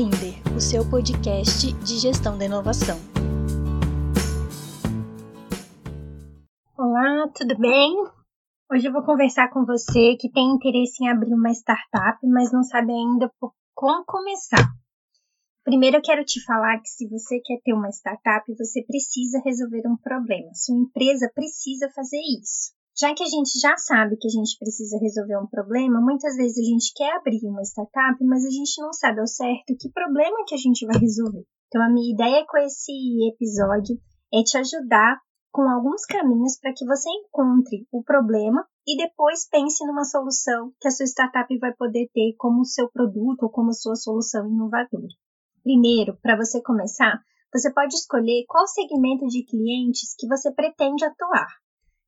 Linder, o seu podcast de gestão da inovação. Olá, tudo bem? Hoje eu vou conversar com você que tem interesse em abrir uma startup, mas não sabe ainda por como começar. Primeiro eu quero te falar que se você quer ter uma startup, você precisa resolver um problema. Sua empresa precisa fazer isso. Já que a gente já sabe que a gente precisa resolver um problema, muitas vezes a gente quer abrir uma startup, mas a gente não sabe ao certo que problema que a gente vai resolver. Então, a minha ideia com esse episódio é te ajudar com alguns caminhos para que você encontre o problema e depois pense numa solução que a sua startup vai poder ter como seu produto ou como sua solução inovadora. Primeiro, para você começar, você pode escolher qual segmento de clientes que você pretende atuar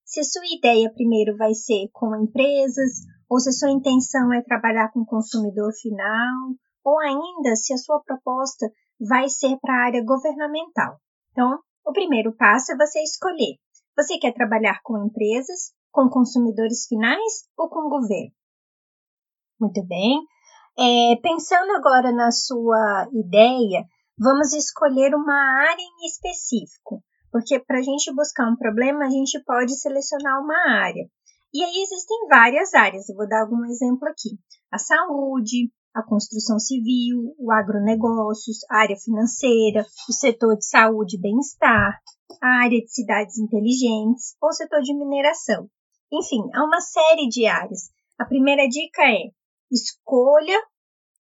se sua ideia primeiro vai ser com empresas, ou se sua intenção é trabalhar com o consumidor final, ou ainda se a sua proposta vai ser para a área governamental. Então, o primeiro passo é você escolher. Você quer trabalhar com empresas, com consumidores finais ou com governo? Muito bem. É, pensando agora na sua ideia, vamos escolher uma área em específico. Porque para a gente buscar um problema, a gente pode selecionar uma área. E aí existem várias áreas, eu vou dar algum exemplo aqui: a saúde, a construção civil, o agronegócios, a área financeira, o setor de saúde e bem-estar, a área de cidades inteligentes ou o setor de mineração. Enfim, há uma série de áreas. A primeira dica é: escolha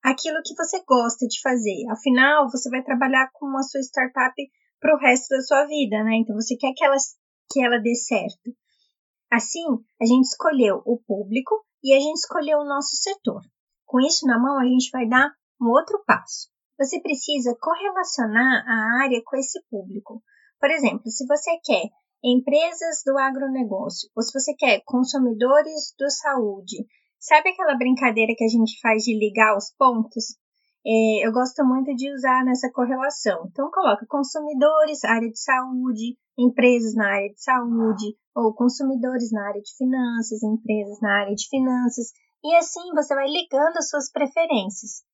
aquilo que você gosta de fazer. Afinal, você vai trabalhar com a sua startup para o resto da sua vida, né? Então você quer que ela, que ela dê certo. Assim, a gente escolheu o público e a gente escolheu o nosso setor. Com isso na mão, a gente vai dar um outro passo. Você precisa correlacionar a área com esse público. Por exemplo, se você quer empresas do agronegócio, ou se você quer consumidores do saúde, sabe aquela brincadeira que a gente faz de ligar os pontos? É, eu gosto muito de usar nessa correlação. Então, coloca consumidores, área de saúde, empresas na área de saúde, ou consumidores na área de finanças, empresas na área de finanças, e assim você vai ligando as suas preferências.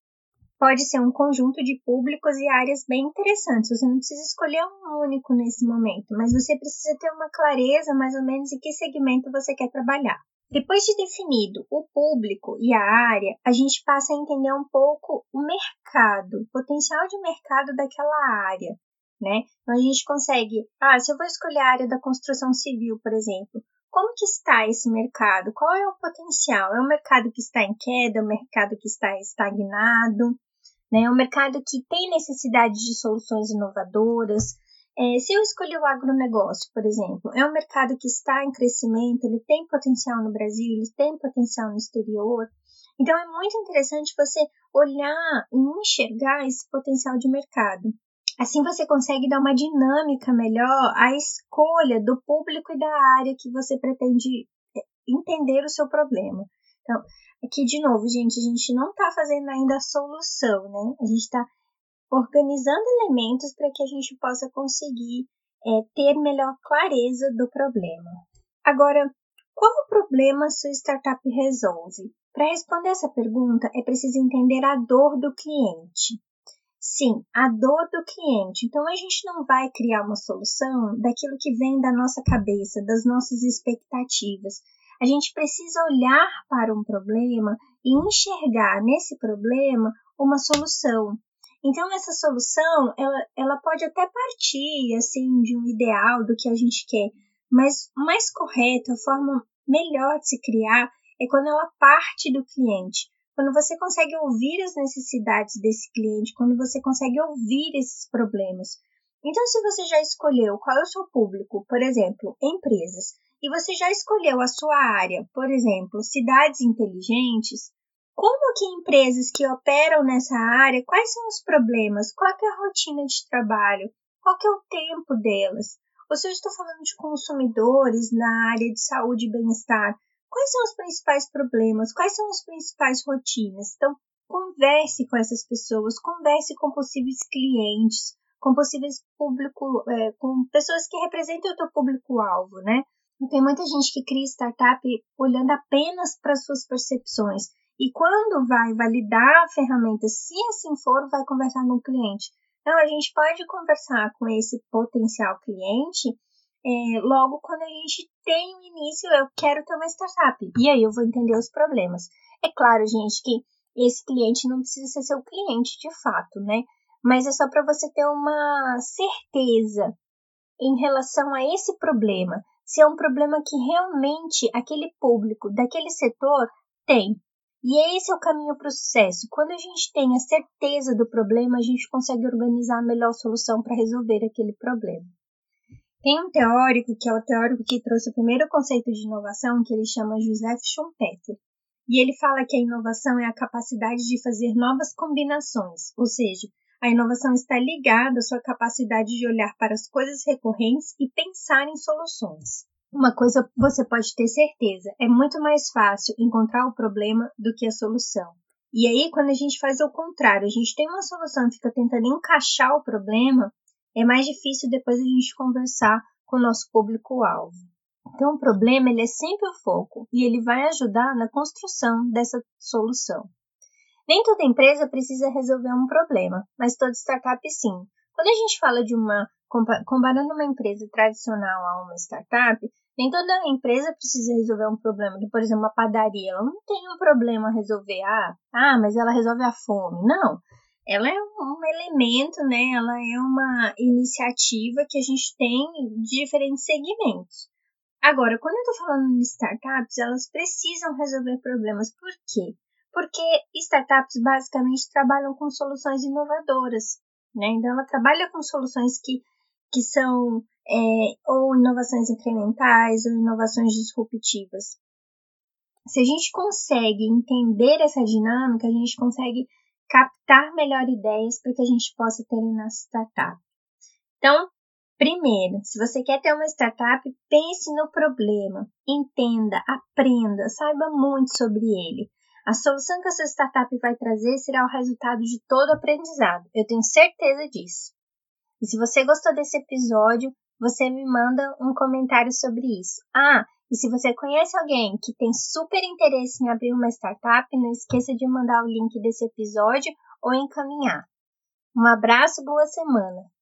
Pode ser um conjunto de públicos e áreas bem interessantes. Você não precisa escolher um único nesse momento, mas você precisa ter uma clareza mais ou menos em que segmento você quer trabalhar. Depois de definido o público e a área, a gente passa a entender um pouco o mercado, o potencial de mercado daquela área, né? Então a gente consegue, ah, se eu vou escolher a área da construção civil, por exemplo, como que está esse mercado? Qual é o potencial? É um mercado que está em queda, é um mercado que está estagnado, né? É um mercado que tem necessidade de soluções inovadoras, é, se eu escolher o agronegócio, por exemplo, é um mercado que está em crescimento, ele tem potencial no Brasil, ele tem potencial no exterior. Então é muito interessante você olhar e enxergar esse potencial de mercado. Assim você consegue dar uma dinâmica melhor à escolha do público e da área que você pretende é, entender o seu problema. Então, aqui de novo, gente, a gente não está fazendo ainda a solução, né? A gente está organizando elementos para que a gente possa conseguir é, ter melhor clareza do problema. Agora, qual o problema sua startup resolve? Para responder essa pergunta, é preciso entender a dor do cliente. Sim, a dor do cliente. Então, a gente não vai criar uma solução daquilo que vem da nossa cabeça, das nossas expectativas. A gente precisa olhar para um problema e enxergar nesse problema uma solução. Então, essa solução, ela, ela pode até partir, assim, de um ideal do que a gente quer, mas o mais correto, a forma melhor de se criar é quando ela parte do cliente. Quando você consegue ouvir as necessidades desse cliente, quando você consegue ouvir esses problemas. Então, se você já escolheu qual é o seu público, por exemplo, empresas, e você já escolheu a sua área, por exemplo, cidades inteligentes, como que empresas que operam nessa área, quais são os problemas, qual é a rotina de trabalho, qual é o tempo delas? Ou se eu estou falando de consumidores na área de saúde e bem-estar, quais são os principais problemas, quais são as principais rotinas? Então, converse com essas pessoas, converse com possíveis clientes, com possíveis público, é, com pessoas que representem o teu público-alvo, né? Tem muita gente que cria startup olhando apenas para suas percepções E quando vai validar a ferramenta, se assim for, vai conversar com o cliente. Então, a gente pode conversar com esse potencial cliente é, logo quando a gente tem o início, eu quero ter uma startup. E aí eu vou entender os problemas. É claro, gente, que esse cliente não precisa ser seu cliente de fato, né? Mas é só para você ter uma certeza em relação a esse problema. Se é um problema que realmente aquele público daquele setor tem. E esse é o caminho para o sucesso. Quando a gente tem a certeza do problema, a gente consegue organizar a melhor solução para resolver aquele problema. Tem um teórico, que é o teórico que trouxe o primeiro conceito de inovação, que ele chama Joseph Schumpeter. E ele fala que a inovação é a capacidade de fazer novas combinações, ou seja, a inovação está ligada à sua capacidade de olhar para as coisas recorrentes e pensar em soluções. Uma coisa você pode ter certeza: é muito mais fácil encontrar o problema do que a solução. E aí, quando a gente faz o contrário, a gente tem uma solução e fica tentando encaixar o problema, é mais difícil depois a gente conversar com o nosso público-alvo. Então, o problema ele é sempre o foco e ele vai ajudar na construção dessa solução. Nem toda empresa precisa resolver um problema, mas toda startup sim. Quando a gente fala de uma comparando uma empresa tradicional a uma startup, nem toda empresa precisa resolver um problema. Por exemplo, uma padaria, ela não tem um problema a resolver. Ah, ah, mas ela resolve a fome. Não ela é um elemento, né? Ela é uma iniciativa que a gente tem de diferentes segmentos. Agora, quando eu estou falando de startups, elas precisam resolver problemas. Por quê? Porque startups basicamente trabalham com soluções inovadoras, né? Então, ela trabalha com soluções que, que são é, ou inovações incrementais ou inovações disruptivas. Se a gente consegue entender essa dinâmica, a gente consegue captar melhor ideias para que a gente possa ter na startup. Então, primeiro, se você quer ter uma startup, pense no problema, entenda, aprenda, saiba muito sobre ele. A solução que a sua startup vai trazer será o resultado de todo o aprendizado. Eu tenho certeza disso. E se você gostou desse episódio, você me manda um comentário sobre isso. Ah, e se você conhece alguém que tem super interesse em abrir uma startup, não esqueça de mandar o link desse episódio ou encaminhar. Um abraço, boa semana!